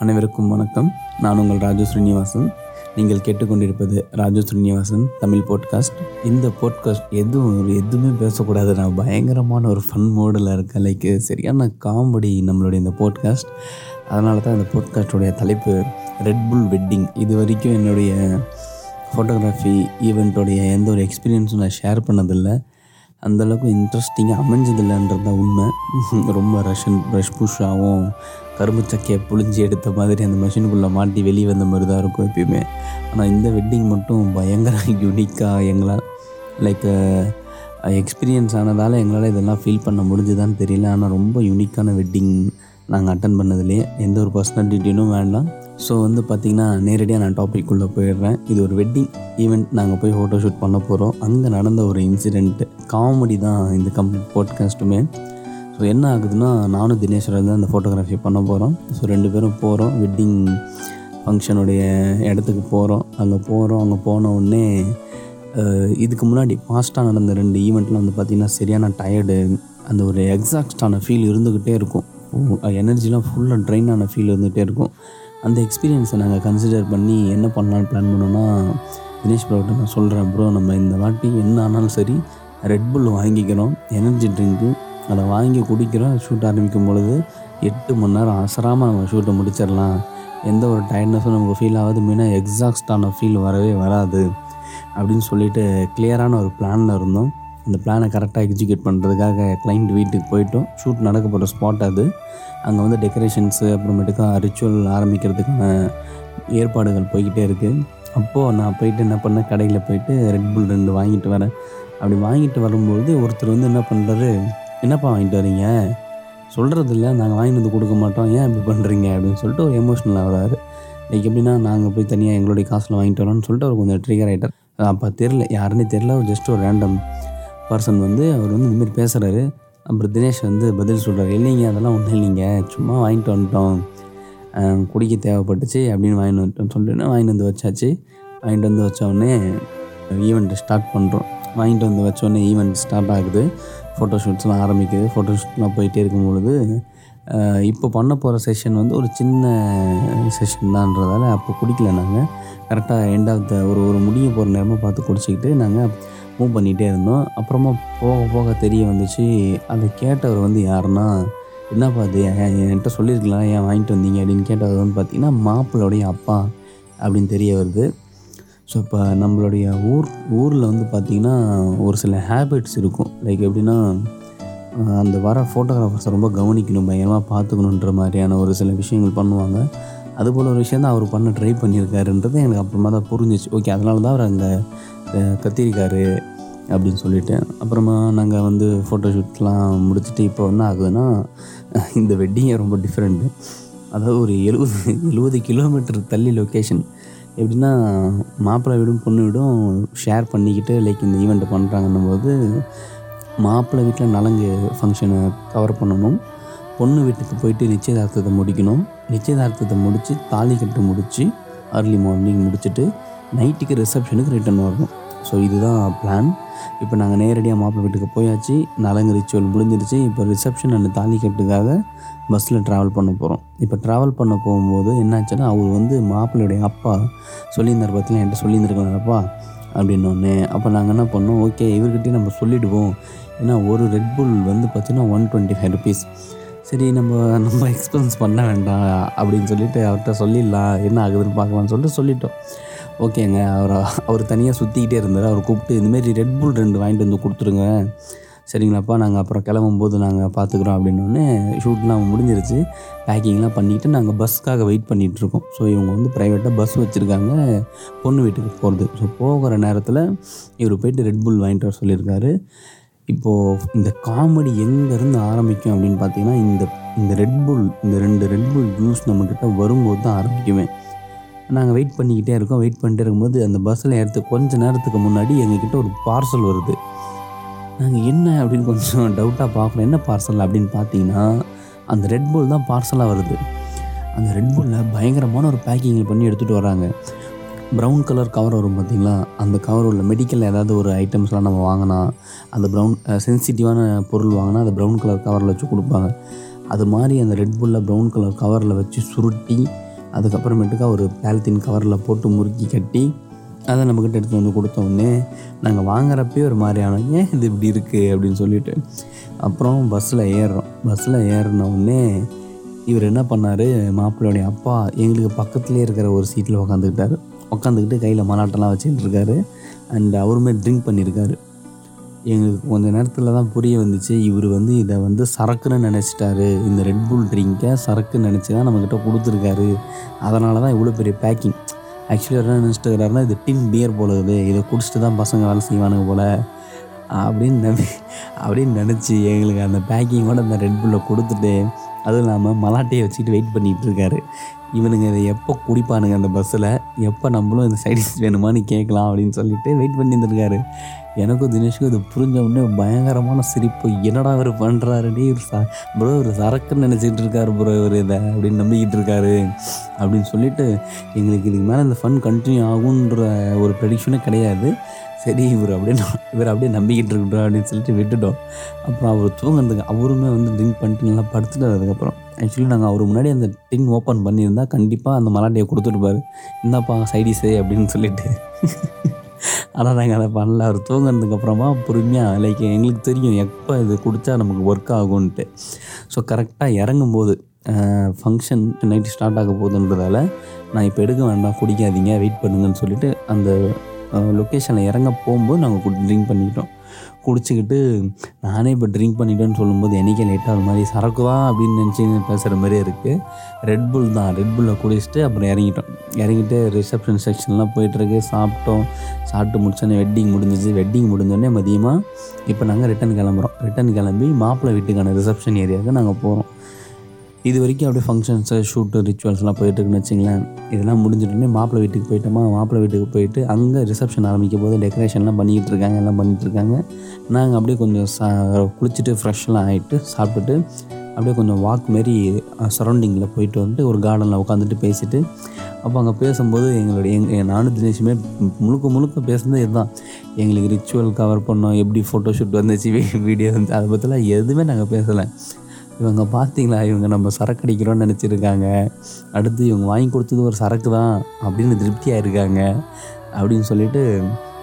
அனைவருக்கும் வணக்கம். நான் உங்கள் ராஜு ஸ்ரீனிவாசன். நீங்கள் கேட்டுக்கொண்டிருப்பது ராஜு ஸ்ரீனிவாசன் தமிழ் போட்காஸ்ட் இந்த போட்காஸ்ட் எதுவும் ஒரு எதுவுமே பேசக்கூடாது. நான் பயங்கரமான ஒரு ஃபன் மோடில் இருக்கேன். லைக் சரியான காமெடி நம்மளுடைய இந்த போட்காஸ்ட் அதனால தான் இந்த போட்காஸ்டோடைய தலைப்பு ரெட் புல் வெட்டிங் இது வரைக்கும் என்னுடைய ஃபோட்டோகிராஃபி ஈவெண்ட்டோடைய எந்த ஒரு எக்ஸ்பீரியன்ஸும் நான் ஷேர் பண்ணதில்லை. அந்தளவுக்கு இன்ட்ரெஸ்டிங்காக அமைஞ்சதில்லைன்றது தான் உண்மை. ரொம்ப ரஷன் ரஷ் புஷ்ஷாகவும் கரும்பு சக்கையை புழிஞ்சி எடுத்த மாதிரி அந்த மிஷினுக்குள்ளே மாட்டி வெளியே வந்த மாதிரி தான் இருக்கும் எப்பயுமே. ஆனால் இந்த வெட்டிங் மட்டும் பயங்கர யூனிக்காக எங்களால் லைக் எக்ஸ்பீரியன்ஸ் ஆனதால் எங்களால் இதெல்லாம் ஃபீல் பண்ண முடிஞ்சுதான்னு தெரியல. ஆனால் ரொம்ப யூனிக்கான வெட்டிங் நாங்கள் அட்டன் பண்ணதுலேயே எந்த ஒரு பர்சனல் டீட்டெயிலும் வேண்டாம். ஸோ வந்து பார்த்திங்கன்னா நேரடியாக நான் டாபிக் உள்ளே போயிடுறேன். இது ஒரு வெட்டிங் ஈவெண்ட் நாங்கள் போய் ஃபோட்டோ ஷூட் பண்ண போகிறோம் அங்கே நடந்த ஒரு இன்சிடெண்ட்டு காமெடி தான் இந்த கம்ப்ளீட் பாட்காஸ்ட்டுமே ஸோ என்ன ஆகுதுன்னா நானும் தினேஸ்வரர் தான் அந்த ஃபோட்டோகிராஃபி பண்ண போகிறோம் ஸோ ரெண்டு பேரும் போகிறோம் வெட்டிங் ஃபங்க்ஷனுடைய இடத்துக்கு போகிறோம் அங்கே போகிறோம் அங்கே போன உடனே இதுக்கு முன்னாடி ஃபாஸ்ட்டாக நடந்த ரெண்டு ஈவெண்ட்லாம் வந்து பார்த்திங்கன்னா சரியான டயர்டு அந்த ஒரு எக்ஸாக்டான ஃபீல் இருந்துக்கிட்டே இருக்கும். எனர்ஜிலாம் ஃபுல்லாக ட்ரெயினான ஆன ஃபீல் இருந்துகிட்டே இருக்கும். அந்த எக்ஸ்பீரியன்ஸை நாங்கள் கன்சிடர் பண்ணி என்ன பண்ணலான்னு பிளான் பண்ணோன்னா தினேஷ் ப்ரோட்ட நான் சொல்கிறேன் ப்ரோ நம்ம இந்த வாட்டி என்ன ஆனாலும் சரி ரெட் புல் வாங்கிக்கிறோம். எனர்ஜி ட்ரிங்க்கு அதை வாங்கி குடிக்கிறோம். ஷூட் ஆரம்பிக்கும் பொழுது எட்டு மணி நேரம் அசராமல் நம்ம ஷூட்டை முடிச்சிடலாம். எந்த ஒரு டயர்ட்னஸும் நமக்கு ஃபீல் ஆகாது. மெயினாக எக்ஸாஸ்டான ஃபீல் வரவே வராது அப்படின்னு சொல்லிட்டு கிளியரான ஒரு பிளானில் இருந்தோம். அந்த பிளானை கரெக்டாக எக்ஸிக்யூட் பண்ணுறதுக்காக கிளைண்ட் வீட்டுக்கு போயிட்டோம். ஷூட் நடக்க போகிற ஸ்பாட் அது. அங்கே வந்து டெக்கரேஷன்ஸு அப்புறமேட்டுக்கா ரிச்சுவல் ஆரம்பிக்கிறதுக்கான ஏற்பாடுகள் போய்கிட்டே இருக்குது அப்போது நான் போயிட்டு என்ன பண்ணேன்? கடையில் போயிட்டு ரெட் புல் ரெண்டு வாங்கிட்டு வரேன். அப்படி வாங்கிட்டு வரும்போது ஒருத்தர் வந்து என்ன பண்ணுறாரு என்னப்பா வாங்கிட்டு வரீங்க? சொல்கிறது இல்லை நாங்கள் வாங்கிட்டு வந்து கொடுக்க மாட்டோம். ஏன் இப்படி பண்ணுறீங்க அப்படின்னு சொல்லிட்டு ஒரு எமோஷனல் ஆகிறாரு லைக் எப்படின்னா நாங்கள் போய் தனியாக எங்களுடைய காசில் வாங்கிட்டு வரோம்னு சொல்லிட்டு அவர் கொஞ்சம் ட்ரிகர் ஆகிட்டார் அப்போ தெரில யாருன்னே தெரில ஜஸ்ட் ஒரு ரேண்டம் பர்சன் வந்து அவர் வந்து இந்தமாரி பேசுகிறாரு அப்புறம் தினேஷ் வந்து பதில் சொல்கிறார் இல்லைங்க அதெல்லாம் ஒன்றும் இல்லைங்க. சும்மா வாங்கிட்டு வந்துட்டோம். குடிக்க தேவைப்பட்டுச்சு அப்படின்னு வாங்கிட்டு வந்துட்டோம் சொல்லிட்டு வாங்கிட்டு வந்து வச்சாச்சு. வாங்கிட்டு வந்து வச்சோடனே ஈவெண்ட்டை ஸ்டார்ட் பண்ணுறோம் வாங்கிட்டு வந்து வச்சோடனே ஈவெண்ட் ஸ்டார்ட் ஆகுது. ஃபோட்டோ ஷூட்ஸ்லாம் ஆரம்பிக்குது. ஃபோட்டோ ஷூட்லாம் போயிட்டே இருக்கும் பொழுது இப்போ பண்ண போகிற செஷன் வந்து ஒரு சின்ன செஷன் தான்றதால அப்போ குடிக்கல நாங்கள் கரெக்டாக எண்ட் ஆஃப் த ஒரு ஒரு முடிய போகிற நேரமாக பார்த்து குடிச்சிக்கிட்டு நாங்கள் மூவ் பண்ணிகிட்டே இருந்தோம். அப்புறமா போக போக தெரிய வந்துச்சு அதை கேட்டவர் வந்து யாருன்னா என்ன பார்த்து ஏன் என்கிட்ட சொல்லியிருக்கலாம் ஏன் வாங்கிட்டு வந்தீங்க? அப்படின்னு கேட்டவர் வந்து பார்த்தீங்கன்னா மாப்பிள்ளோடைய அப்பா அப்படின்னு தெரிய வருது. ஸோ இப்போ நம்மளுடைய ஊர் ஊரில் வந்து பார்த்திங்கன்னா ஒரு சில ஹேபிட்ஸ் இருக்கும். லைக் எப்படின்னா அந்த வர ஃபோட்டோகிராஃபர்ஸை ரொம்ப கவனிக்கணும் பயங்கரமாக பார்த்துக்கணுன்ற மாதிரியான ஒரு சில விஷயங்கள் பண்ணுவாங்க. அதுபோல் ஒரு விஷயம் தான் அவர் பண்ண ட்ரை பண்ணியிருக்காருன்றது எனக்கு அப்புறமா தான் புரிஞ்சிச்சு. ஓகே அதனால தான் அவர் அங்கே கத்திருக்காரு அப்படின்னு சொல்லிட்டு. அப்புறமா நாங்கள் வந்து ஃபோட்டோஷூட்லாம் முடிச்சுட்டு இப்போ என்ன ஆகுதுன்னா இந்த வெட்டிங்கே ரொம்ப டிஃப்ரெண்ட்டு அதாவது ஒரு எழுபது எழுபது கிலோமீட்டர் தள்ளி லொக்கேஷன் எப்படின்னா மாப்பிள்ளை வீடும் பொண்ணு வீடும் ஷேர் பண்ணிக்கிட்டு லைக் இந்த ஈவெண்ட்டை பண்ணுறாங்கன்னும் போது மாப்பிள்ளை வீட்டில் நலங்கு ஃபங்க்ஷனை கவர் பண்ணணும். பொண்ணு வீட்டுக்கு போயிட்டு நிச்சயதார்த்தத்தை முடிக்கணும். நிச்சயதார்த்தத்தை முடித்து தாலி கட்டு முடித்து அர்லி மார்னிங் முடிச்சுட்டு நைட்டுக்கு ரிசப்ஷனுக்கு ரிட்டர்ன் வரணும். ஸோ இதுதான் பிளான் இப்போ நாங்கள் நேரடியாக மாப்பிள்ளை வீட்டுக்கு போயாச்சு. நலங்கு ரிச்சுவல் முடிஞ்சிருச்சு. இப்போ ரிசப்ஷன் அண்ட் தாலி கட்டுக்காக பஸ்ஸில் ட்ராவல் பண்ண போகிறோம் இப்போ ட்ராவல் பண்ண போகும்போது என்னாச்சுன்னா அவர் வந்து மாப்பிள்ளையுடைய அப்பா சொல்லியிருந்தார் பார்த்தீங்கன்னா என்கிட்ட சொல்லியிருந்திருக்காங்கப்பா அப்படின்னோடனே. அப்போ நாங்கள் என்ன பண்ணோம்? ஓகே இவர்கிட்டயே நம்ம சொல்லிவிடுவோம் ஏன்னா ஒரு ரெட் புல் வந்து பார்த்தீங்கன்னா ஒன் டுவெண்ட்டி ஃபைவ் ருபீஸ் சரி நம்ம நம்ம எக்ஸ்பென்ஸ் பண்ண வேண்டாம் அப்படின்னு சொல்லிட்டு அவர்கிட்ட சொல்லிடலாம். என்ன ஆகுதுன்னு பார்க்கலாம்னு சொல்லிட்டு சொல்லிட்டோம். ஓகேங்க. அவர் அவர் தனியாக சுற்றிக்கிட்டே இருந்தார். அவர் கூப்பிட்டு இந்தமாரி ரெட் புல் ரெண்டு வாங்கிட்டு வந்து கொடுத்துருங்க. சரிங்களாப்பா நாங்கள் அப்புறம் கிளம்பும்போது நாங்கள் பார்த்துக்குறோம் அப்படின்னோடனே ஷூட்லாம் முடிஞ்சிருச்சு. பேக்கிங்லாம் பண்ணிவிட்டு நாங்கள் பஸ்ஸுக்காக வெயிட் பண்ணிகிட்டு இருக்கோம் ஸோ இவங்க வந்து ப்ரைவேட்டாக பஸ் வச்சுருக்காங்க. பொண்ணு வீட்டுக்கு போகிறது ஸோ போகிற நேரத்தில் இவர் போயிட்டு ரெட் புல் வாங்கிட்டு வர சொல்லியிருக்காரு. இப்போது இந்த காமெடி எங்கேருந்து ஆரம்பிக்கும் அப்படின்னு பார்த்தீங்கன்னா இந்த இந்த ரெட் புல் இந்த ரெண்டு ரெட் புல் ஜூஸ் நம்மக்கிட்ட வரும்போது தான் ஆரம்பிக்குமே. நாங்கள் வெயிட் பண்ணிக்கிட்டே இருக்கோம். வெயிட் பண்ணிட்டே இருக்கும்போது அந்த பஸ்ஸில் ஏறது கொஞ்ச நேரத்துக்கு முன்னாடி எங்ககிட்ட ஒரு பார்சல் வருது. நாங்கள் என்ன அப்படின்னு கொஞ்சம் டவுட்டாக பார்க்குறோம் என்ன பார்சல் அப்படின்னு பார்த்தீங்கன்னா அந்த ரெட் புல் தான் பார்சலாக வருது. அந்த ரெட் புல்லில் பயங்கரமான ஒரு பேக்கிங் பண்ணி எடுத்துகிட்டு வராங்க. ப்ரௌன் கலர் கவர் வரும் பார்த்தீங்களா? அந்த கவர் உள்ள மெடிக்கலில் ஏதாவது ஒரு ஐட்டம்ஸ்லாம் நம்ம வாங்கினா அந்த ப்ரௌன் சென்சிட்டிவான பொருள் வாங்கினா அந்த ப்ரௌன் கலர் கவரில் வச்சு கொடுப்பாங்க. அது மாதிரி அந்த ரெட் புல்லில் ப்ரௌன் கலர் கவரில் வச்சு சுருட்டி அதுக்கப்புறமேட்டுக்கா ஒரு பேலத்தின் கவரில் போட்டு முறுக்கி கட்டி அதை நம்மக்கிட்ட எடுத்து வந்து கொடுத்தோடனே நாங்கள் வாங்குறப்பயே ஒரு மாதிரியான ஏன் இது இப்படி இருக்குது அப்படின்னு சொல்லிட்டு அப்புறம் பஸ்ஸில் ஏறுறோம். பஸ்ஸில் ஏறின இவர் என்ன பண்ணார்? மாப்பிள்ளையோடைய அப்பா எங்களுக்கு பக்கத்துலேயே இருக்கிற ஒரு சீட்டில் உக்காந்துக்கிட்டாரு. உக்காந்துக்கிட்டு கையில் மலாட்டெல்லாம் வச்சுட்டு இருக்காரு. அண்ட் அவருமே ட்ரிங்க் பண்ணியிருக்காரு. எங்களுக்கு கொஞ்ச நேரத்தில் தான் புரிய வந்துச்சு. இவர் வந்து இதை வந்து சரக்குன்னு நினச்சிட்டாரு. இந்த ரெட் புல் ட்ரிங்கை சரக்குன்னு நினச்சி தான் நம்மக்கிட்ட கொடுத்துருக்காரு. அதனால தான் இவ்வளோ பெரிய பேக்கிங் ஆக்சுவலி என்ன நினச்சிட்டு இருக்கிறாருன்னா இது டின் பியர் போல இது இதை குடிச்சிட்டு தான் பசங்க வேலை செய்வானுங்க போல். அப்படின்னு நம்பி அப்படின்னு நினச்சி எங்களுக்கு அந்த பேக்கிங்கோட அந்த ரெட் புல்லை கொடுத்துட்டு அதுவும் இல்லாமல் மலாட்டையை வச்சுக்கிட்டு வெயிட் பண்ணிகிட்டு இருக்காரு. இவனுங்க இதை எப்போ குடிப்பானுங்க அந்த பஸ்ஸில் எப்போ நம்மளும் இந்த சைடிஸ் வேணுமான்னு கேட்கலாம் அப்படின்னு சொல்லிட்டு வெயிட் பண்ணி இருந்திருக்காரு எனக்கும் தினேஷுக்கும் இது புரிஞ்ச உடனே பயங்கரமான சிரிப்பு. என்னடா அவர் பண்ணுறாருடி இவர் ச ப்ரோ இவர் சரக்குன்னு நினச்சிட்டு இருக்காரு ப்ரோ இவர் இதை அப்படின்னு நம்பிக்கிட்டு இருக்காரு. அப்படின்னு சொல்லிட்டு எங்களுக்கு இதுக்கு மேலே இந்த ஃபன் கண்டினியூ ஆகுன்ற ஒரு ப்ரெடிக்ஷனே கிடையாது. சரி இவர் அப்படியே இவர் அப்படியே நம்பிக்கிட்டு இருக்கட்டும் அப்படின்னு சொல்லிட்டு விட்டுட்டோம். அப்புறம் அவர் தூங்குறதுக்கு அவருமே வந்து ட்ரிங்க் பண்ணிட்டு நல்லா படுத்துட்டு அதுக்கப்புறம் ஆக்சுவலி நாங்கள் அவர் முன்னாடி அந்த டின் ஓப்பன் பண்ணியிருந்தா கண்டிப்பாக அந்த மலாட்டையை கொடுத்துருப்பாரு. இந்தாப்பா சைடிஸு அப்படின்னு சொல்லிட்டு. ஆனால் நாங்கள் அதை பண்ணல. அவர் தூங்குனதுக்கு அப்புறமா பொறுமையாக லைக் எங்களுக்கு தெரியும் எப்போ இது குடித்தா நமக்கு ஒர்க் ஆகும்ன்ட்டு. ஸோ கரெக்டாக இறங்கும்போது ஃபங்க்ஷன் நைட்டு ஸ்டார்ட் ஆக போகுதுன்றதால நான் இப்போ எடுக்க வேண்டாம் குடிக்காதீங்க வெயிட் பண்ணுங்கன்னு சொல்லிட்டு அந்த லொக்கேஷனில் இறங்க போகும்போது நாங்கள் ட்ரிங்க் பண்ணிக்கிட்டோம். குடிச்சிக்கிட்டு நானே இப்போ ட்ரிங்க் பண்ணிட்டேன்னு சொல்லும்போது எனக்கே லேட்டாக ஒரு மாதிரி சரக்கு தான் அப்படின்னு நினச்சி பேசுகிற மாதிரியே இருக்குது ரெட் புல் தான். ரெட் புல்லை குடிச்சிட்டு அப்புறம் இறங்கிட்டோம். இறங்கிட்டு ரிசப்ஷன் செக்ஷன்லாம் போயிட்டுருக்கு. சாப்பிட்டோம். சாப்பிட்டு முடிச்சோன்னே வெட்டிங் முடிஞ்சிச்சு. வெட்டிங் முடிஞ்சோடனே மதியமாக இப்போ நாங்கள் ரிட்டன் கிளம்புறோம். ரிட்டன் கிளம்பி மாப்பிள்ளை வீட்டுக்கான ரிசப்ஷன் ஏரியாவுக்கு நாங்கள் போகிறோம் இது வரைக்கும் அப்படியே ஃபங்க்ஷன்ஸு ஷூட்டு ரிச்சுவல்ஸ்லாம் போயிட்டுருக்குன்னு வச்சிங்களேன். இதெல்லாம் முடிஞ்சிட்டுனே மாப்பிள்ளை வீட்டுக்கு போயிட்டோமா? மாப்பிள்ளை வீட்டுக்கு போயிட்டு அங்கே ரிசப்ஷன் ஆரம்பிக்கும் போது டெக்கரேஷன்லாம் பண்ணிக்கிட்டு இருக்காங்க எல்லாம் பண்ணிகிட்டு இருக்காங்க. நாங்கள் அப்படியே கொஞ்சம் சா குளிச்சுட்டு ஃப்ரெஷ்லாம் ஆகிட்டு சாப்பிட்டுட்டு அப்படியே கொஞ்சம் வாக் மாரி சரௌண்டிங்கில் போயிட்டு வந்துட்டு ஒரு கார்டனில் உட்காந்துட்டு பேசிட்டு அப்போ அங்கே பேசும்போது எங்களுடைய எங்கள் நானும் தினேஷுமே முழுக்க முழுக்க பேசுனது இதுதான். எங்களுக்கு ரிச்சுவல் கவர் பண்ணோம் எப்படி ஃபோட்டோ ஷூட் வந்துச்சு வீடியோ வந்து அதை பற்றிலாம் எதுவுமே நாங்கள் பேசலை. இவங்க பார்த்தீங்களா? இவங்க நம்ம சரக்கு அடிக்கிறோன்னு நினச்சிருக்காங்க. அடுத்து இவங்க வாங்கி கொடுத்தது ஒரு சரக்கு தான் அப்படின்னு திருப்தியாக இருக்காங்க அப்படின்னு சொல்லிட்டு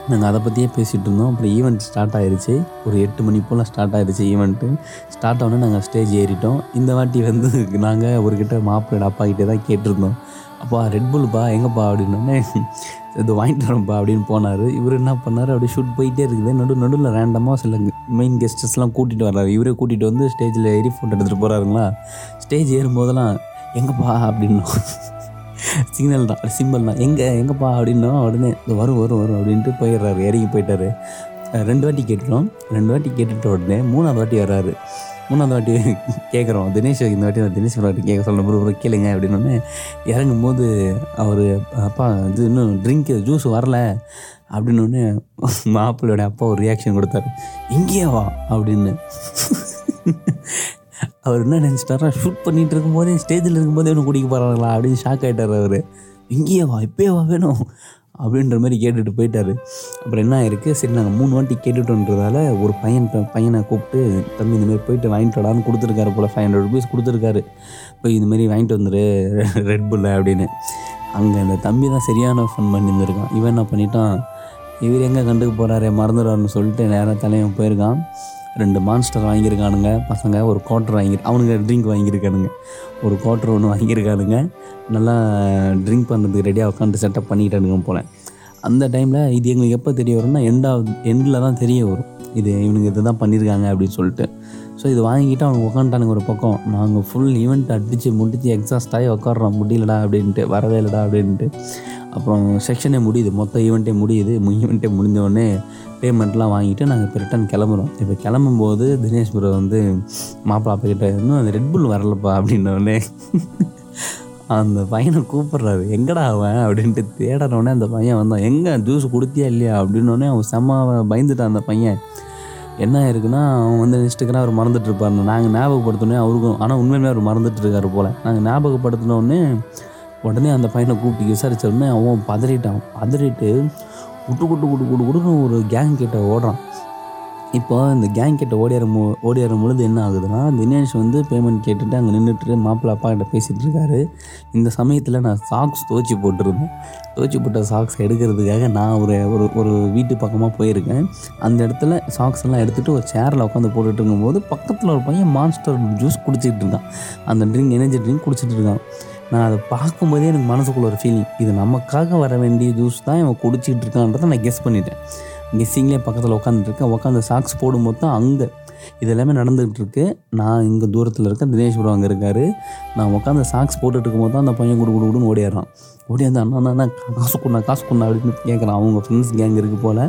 நாங்கள் அதை பற்றியே பேசிகிட்டு இருந்தோம். அப்புறம் ஈவெண்ட் ஸ்டார்ட் ஆயிடுச்சு ஒரு எட்டு மணி போல் ஸ்டார்ட் ஆயிடுச்சு ஈவெண்ட்டு ஸ்டார்ட் ஆனோடனே நாங்கள் ஸ்டேஜ் ஏறிட்டோம். இந்த வாட்டி வந்து நாங்கள் அவர்கிட்ட மாப்பிள்ளை அப்பா கிட்டே தான் கேட்டிருந்தோம். அப்பா ரெட் புல்ப்பா எங்கப்பா அப்படின்னோடனே இது வாங்கிட்டு வரோம்ப்பா அப்படின்னு போனார். இவர் என்ன பண்ணார் அப்படி ஷூட் போயிட்டே இருக்குது. நடு நடுவில் ரேண்டமாக சில மெயின் கெஸ்டஸ்லாம் கூட்டிகிட்டு வர்றாரு. இவரே கூட்டிகிட்டு வந்து ஸ்டேஜில் ஏறி ஃபோட்டோ எடுத்துகிட்டு போகிறாருங்களா ஸ்டேஜ் ஏறும்போதெல்லாம் எங்கப்பா? அப்படின்னோம் சிக்னல் தான் சிம்பிள் தான். எங்கே எங்கப்பா? அப்படின்னா. உடனே வரும் வரும் வரும் அப்படின்ட்டு போயிடுறாரு இறங்கி போயிட்டாரு. ரெண்டு வாட்டி கேட்டுட்டோம். ரெண்டு வாட்டி கேட்டுட்ட உடனே மூணாவது வாட்டி வர்றாரு. மூணாவது வாட்டி கேட்குறோம் தினேஷ் இந்த வாட்டி நான் தினேஷ் வாட்டி கேட்க சொல்ல ப்ரோ ப்ரோ கேளுங்க அப்படின்னு இறங்கும் போது அவர் அப்பா இது இன்னும் ட்ரிங்க்கு ஜூஸ் வரல. அப்படின்னு மாப்பிள்ளையோட அப்பா ஒரு ரியாக்ஷன் கொடுத்தாரு. இங்கேயே வா அப்படின்னு. அவர் என்ன நினச்சிட்டாரா ஷூட் பண்ணிட்டு இருக்கும்போதே ஸ்டேஜில் இருக்கும்போதே ஒன்று குடிக்க போகிறாங்களா அப்படின்னு ஷாக் ஆகிட்டார் அவர். இங்கேயே வா இப்போயே வா வேணும். அப்படின்ற மாதிரி கேட்டுட்டு போயிட்டாரு. அப்புறம் என்ன ஆயிருக்கு? சரி நாங்கள் மூணு வாட்டி கேட்டுட்டோன்றதால ஒரு பையன் பையனை கூப்பிட்டு தம்பி இந்தமாரி போயிட்டு வாங்கிட்டு வாடான்னு கொடுத்துருக்காரு போல் ஃபைவ் ஹண்ட்ரட் ருபீஸ் கொடுத்துருக்காரு. போய் இந்தமாரி வாங்கிட்டு வந்துரு ரெட் புல்ல அப்படின்னு. அங்கே அந்த தம்பி தான் சரியான ஃபன் பண்ணியிருந்திருக்கான். இவன் என்ன பண்ணிட்டான்? இவர் எங்கே கண்டுக்க போகிறாரு மறந்துடுவார்னு சொல்லிட்டு நேராக தலைவன் போயிருக்கான். ரெண்டு மான்ஸ்டர் வாங்கியிருக்கானுங்க. பசங்க ஒரு குவார்ட்டர் வாங்கி அவனுங்க ட்ரிங்க் வாங்கியிருக்கானுங்க. ஒரு குவார்ட்டர் ஒன்று வாங்கியிருக்கானுங்க. நல்லா ட்ரிங்க் பண்ணுறதுக்கு ரெடியாக உட்காந்து செட்டப் பண்ணிக்கிட்டானுங்க போல். அந்த டைமில் இது எங்களுக்கு எப்போ தெரிய வரும்னா எண்டாவது எண்டில் தான் தெரிய வரும். இது இவனுங்க இதை தான் பண்ணியிருக்காங்க அப்படின்னு சொல்லிட்டு. ஸோ இது வாங்கிட்டு அவங்க உட்காந்துட்டானுங்க ஒரு பக்கம். நாங்கள் ஃபுல் ஈவெண்ட் அடித்து முடித்து எக்ஸாஸ்ட் ஆகி உட்காடுறோம் முடியலடா அப்படின்ட்டு வரவே இல்லைடா அப்படின்ட்டு. அப்புறம் செக்ஷனே முடியுது மொத்த ஈவெண்ட்டே முடியுது ஈவெண்ட்டே முடிஞ்சோடனே பேமெண்ட்லாம் வாங்கிட்டு நாங்கள் இப்போ ரிட்டன் கிளம்புறோம். இப்போ கிளம்பும்போது தினேஷ் ப்ரோ வந்து மாப்பிள்ளை கிட்ட இன்னும் அந்த ரெட் புல் வரலப்பா அப்படின்ன அந்த பையனை கூப்பிட்றாரு. எங்கடா அவன்? அப்படின்ட்டு தேடுறவுடனே அந்த பையன் வந்தான். எங்கே? ஜூஸ் கொடுத்தியா இல்லையா? அப்படின்னோடனே அவன் செம்ம பயந்துட்டான் அந்த பையன். என்ன இருக்குன்னா அவன் வந்து நினச்சிட்டுக்கிறான் அவர் மறந்துட்டு இருப்பாரு நாங்கள் ஞாபகப்படுத்தினே அவருக்கும் ஆனால் உண்மையுமே அவர் மறந்துட்டு இருக்காரு போல். நாங்கள் ஞாபகப்படுத்தினோடனே உடனே அந்த பையனை கூப்பிட்டு விசாரிச்ச அவன் பதறிட்டான். பதறிட்டு குட்டு குட்டு குட்டு குட்டு குட்டுன்னு ஒரு கேங் கிட்ட ஓடுறான். இப்போ இந்த கேங் கிட்ட ஓடியார மு ஓடியார பொழுது என்ன ஆகுதுன்னா தினேஷ் வந்து பேமெண்ட் கேட்டுட்டு அங்கே நின்றுட்டு மாப்பிள்ள அப்பா கிட்ட பேசிகிட்டு இருக்காரு. இந்த சமயத்தில் நான் சாக்ஸ் துவச்சி போட்டிருந்தேன். துவச்சி போட்ட சாக்ஸ் எடுக்கிறதுக்காக நான் ஒரு ஒரு ஒரு வீட்டு பக்கமாக போயிருக்கேன். அந்த இடத்துல சாக்ஸ் எல்லாம் எடுத்துகிட்டு ஒரு சேரில் உட்காந்து போட்டுட்டு இருக்கும்போது பக்கத்தில் ஒரு பையன் மான்ஸ்டர் ஜூஸ் குடிச்சிட்டு இருக்கான். அந்த ட்ரிங்க் எனர்ஜி ட்ரிங்க் குடிச்சிட்டு இருக்கான். நான் அதை பார்க்கும்போதே எனக்கு மனசுக்குள்ள ஒரு ஃபீலிங் இது நமக்காக வர வேண்டிய ஜூஸ் தான் இவன் குடிச்சிக்கிட்டு இருக்கான்றதை நான் கெஸ் பண்ணிட்டேன். கெஸ்ஸிங்லேயே பக்கத்தில் உட்காந்துருக்கேன் உட்காந்து சாக்ஸ் போடும்போது தான் அங்கே இது எல்லாமே நடந்துகிட்ருக்கு நான் இங்கே தூரத்தில் இருக்கேன். தினேஷ் ப்ரோ அங்கே இருக்கார். நான் உட்காந்து சாக்ஸ் போட்டுட்டு இருக்கும்போது தான் அந்த பையன் குடு குடு குடுன்னு ஓடிடுறான் ஓடியாந்து அண்ணா அண்ணா, அண்ணா காசு கொண்டா காசு கொண்டா அப்படின்னு கேட்குறான் அவங்க ஃப்ரெண்ட்ஸ் கேங் இருக்கு போல்.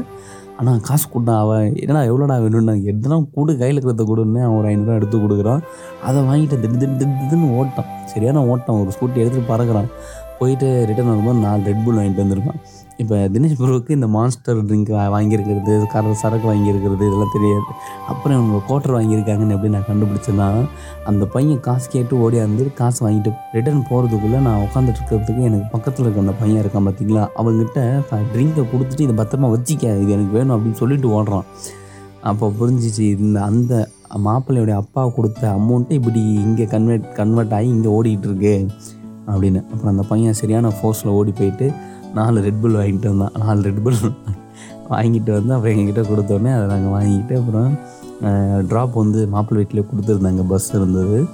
ஆனால் காசு கொடுத்தா அவன் என்னடா எவ்வளோடா வேணும்னா எதுனா கூடு கையில் இருக்கிறத கொடுன்னு அவன் ஒரு ஐநூறுரூவா எடுத்து கொடுக்குறான். அதை வாங்கிட்டு திடு திடு திடு திடுன்னு ஓட்டான். சரியான ஓட்டான் ஒரு ஸ்கூட்டி எடுத்துகிட்டு பறக்கிறான். போயிட்டு ரிட்டர்ன் வரும்போது நான் ரெட் புல் வாங்கிட்டு வந்திருக்கான். இப்போ தினேஷ் ப்ரோவுக்கு இந்த மான்ஸ்டர் ட்ரிங்க் வாங்கியிருக்கிறது கர சரக்கு வாங்கியிருக்கிறது இதெல்லாம் தெரியாது. அப்புறம் இவங்க கோட்டர் வாங்கியிருக்காங்கன்னு எப்படி நான் கண்டுபிடிச்சேன்னா அந்த பையன் காசு கேட்டு ஓடியாந்து காசு வாங்கிட்டு ரிட்டர்ன் போகிறதுக்குள்ளே நான் உட்காந்துட்டு இருக்கிறதுக்கு எனக்கு பக்கத்தில் இருக்க அந்த பையன் இருக்கான் பார்த்தீங்களா? அவங்ககிட்ட ட்ரிங்கை கொடுத்துட்டு இதை பத்திரமா வச்சிக்க இது எனக்கு வேணும் அப்படின்னு சொல்லிட்டு ஓடுறான். அப்போ புரிஞ்சிச்சு இந்த அந்த மாப்பிள்ளையோடைய அப்பா கொடுத்த அமௌண்ட்டு இப்படி இங்கே கன்வெர்ட் கன்வெர்ட் ஆகி இங்கே ஓடிக்கிட்டு இருக்கு அப்படின்னு. அப்புறம் அந்த பையன் சரியான ஃபோர்ஸில் ஓடி போயிட்டு நாலு ரெட் புல் வாங்கிட்டு வந்தான். நாலு ரெட் புல் வாங்கிட்டு வந்து அப்புறம் எங்ககிட்ட கொடுத்தோடனே அதை நாங்கள் வாங்கிட்டு அப்புறம் ட்ராப் வந்து மாப்பிள்ளை வீட்டிலே கொடுத்துருந்தாங்க. பஸ் இருந்தது.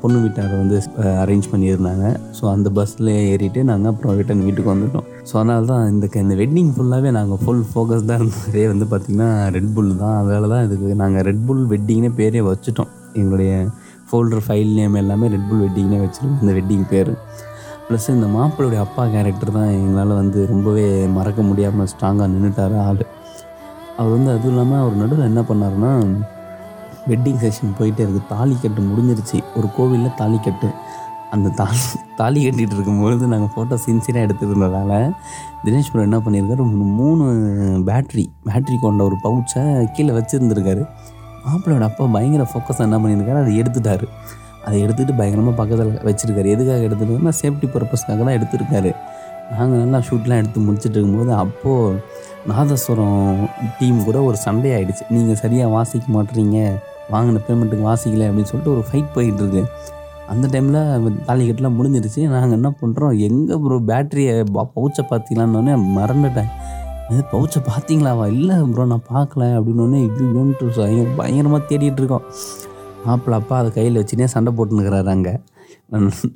பொண்ணு வீட்டார் வந்து அரேஞ்ச் பண்ணியிருந்தாங்க. ஸோ அந்த பஸ்ஸில் ஏறிட்டு நாங்கள் அப்புறம் ரிட்டன் வீட்டுக்கு வந்துட்டோம். ஸோ அதனால தான் இந்த க- இந்த வெட்டிங் ஃபுல்லாகவே நாங்கள் ஃபுல் ஃபோக்கஸ் தான் இருந்ததே வந்து பார்த்திங்கன்னா ரெட் புல் தான். அதனால தான் இதுக்கு நாங்கள் ரெட் புல் வெட்டிங்னே பேரே வச்சுட்டோம். எங்களுடைய ஃபோல்டர் ஃபைல் நேம் எல்லாமே ரெட் புல் வெட்டிங்னே வச்சுருக்கோம். இந்த வெட்டிங் பேர். ப்ளஸ் இந்த மாப்பிள்ளுடைய அப்பா கேரக்டர் தான் எங்களால் வந்து ரொம்பவே மறக்க முடியாமல் ஸ்ட்ராங்காக நின்றுட்டார் ஆள். அவர் வந்து அதுவும் இல்லாமல் அவர் நடுவில் என்ன பண்ணாருன்னா வெட்டிங் செஷன் போயிட்டே இருக்குது தாலி கட்டு முடிஞ்சிருச்சு. ஒரு கோவிலில் தாலி கட்டு. அந்த தாலி தாலி கட்டிகிட்டு இருக்கும்பொழுது நாங்கள் ஃபோட்டோ சின்சியராக எடுத்துருந்ததால் தினேஷ் ப்ரோ என்ன பண்ணியிருக்காரு? மூணு- பேட்ரி பேட்ரி கொண்ட ஒரு பவுச்சை கீழே வச்சுருந்துருக்காரு. மாப்பிள்ளையோட அப்பா பயங்கர ஃபோக்கஸாக என்ன பண்ணியிருக்காரு? அதை எடுத்துட்டாரு. அதை எடுத்துகிட்டு பயங்கரமாக பக்கத்தில் வச்சுருக்காரு. எதுக்காக எடுத்துருக்கோம்னா சேஃப்டி பர்பஸ்க்காக தான் எடுத்திருக்காரு. நாங்கள் நல்லா ஷூட்லாம் எடுத்து முடிச்சிட்டு இருக்கும்போது அப்போது நாதஸ்வரம் டீம் கூட ஒரு சண்டை ஆகிடுச்சு நீங்கள் சரியாக வாசிக்க மாட்டுறீங்க வாங்கின பேமெண்ட்டுக்கு வாசிக்கல அப்படின்னு சொல்லிட்டு ஒரு ஃபைட் போயிட்டுருக்கு அந்த டைமில் தாலிக்கட்டெலாம் முடிஞ்சிருச்சு. நாங்கள் என்ன பண்ணுறோம் எங்கே ப்ரோ பேட்டரியை பவுச்சை பார்த்தீங்களான்னு மறந்துட்டேன். இது பவுச்சை பார்த்தீங்களாவா இல்லை ப்ரோ நான் பார்க்கல அப்படின்னு இது பயங்கர பயங்கரமாக தேடிட்டு இருக்கோம். மாப்பிள்ள அப்பா அதை கையில் வச்சுனே சண்டை போட்டுன்னுக்கிறாரு அங்கே.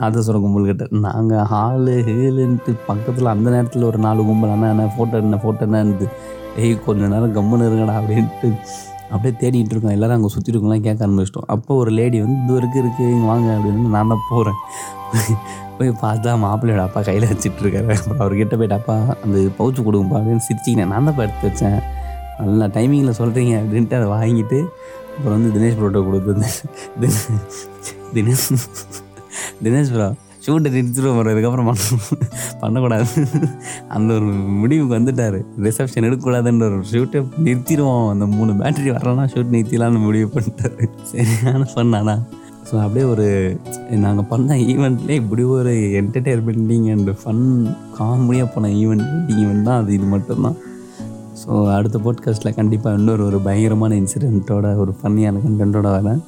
நாதஸ்வரம் கும்பல்கிட்ட நாங்கள் ஹாலு ஹேலுன்ட்டு பக்கத்தில் அந்த நேரத்தில் ஒரு நாலு கும்பல் அண்ணா என்ன ஃபோட்டோ என்ன ஃபோட்டோ என்னன்னு ஏய் கொஞ்ச நேரம் கம்முன்னு இருங்கடா அப்படின்ட்டு அப்படியே தேடிட்டு இருக்கோம். எல்லாரும் அங்கே சுற்றி இருக்கோம்லாம் கேட்க ஆரம்பிச்சிட்டோம். அப்போ ஒரு லேடி வந்து இது வரைக்கும் இருக்குது இங்கே வாங்க அப்படின்னு நான் தான் போகிறேன் போய் பார்த்தா மாப்பிள்ளையோட அப்பா கையில் வச்சுட்ருக்காரு அப்புறம் அவர்கிட்ட போய்ட்டு அப்பா அந்த பவுச்சு கொடுங்கப்பா அப்படின்னு சிரிச்சிக்கினேன். நான் தான் எடுத்து வச்சேன். நல்லா டைமிங்கில் சொல்கிறீங்க அப்படின்ட்டு அதை வாங்கிட்டு அப்புறம் வந்து தினேஷ் ப்ரோட்டோ கொடுத்து தினேஷ் தினேஷ் ப்ரோ ஷூட்டை நிறுத்திடுவோம் அதுக்கப்புறம் பண்ண பண்ணக்கூடாது. அந்த ஒரு முடிவுக்கு வந்துட்டார். ரிசப்ஷன் எடுக்கக்கூடாதுன்ற ஒரு ஷூட்டை நிறுத்திடுவோம். அந்த மூணு பேட்டரி வரலன்னா ஷூட் நிறுத்திடலாம்னு முடிவு பண்ணிட்டாரு. சரியான ஃபன் ஸோ அப்படியே ஒரு நாங்கள் பண்ண ஈவெண்ட்லேயே இப்படி ஒரு என்டர்டெயின்மெண்டிங் அண்ட் ஃபன் காமெடியாக போன ஈவெண்ட் ஈவெண்ட் தான் அது. இது மட்டும்தான். ஸோ அடுத்த போட்காஸ்ட்டில் கண்டிப்பாக இன்னொரு ஒரு பயங்கரமான இன்சிடெண்ட்டோட ஒரு ஃபன்னியான கண்டென்ட்டோட வரேன்.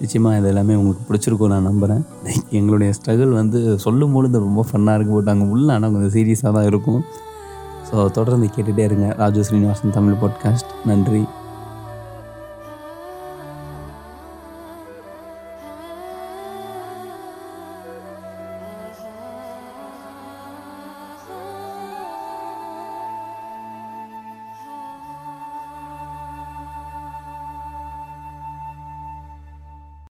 நிச்சயமாக இது எல்லாமே உங்களுக்கு பிடிச்சிருக்கும் நான் நம்புகிறேன் லைக் எங்களுடைய ஸ்ட்ரகிள் வந்து சொல்லும் பொழுது ரொம்ப ஃபன்னாக இருக்கு பட் அங்கே உள்ள ஆனால் கொஞ்சம் சீரியஸாக தான் இருக்கும். ஸோ தொடர்ந்து கேட்டுகிட்டே இருங்க. ராஜு ஸ்ரீனிவாசன் தமிழ் பாட்காஸ்ட் நன்றி.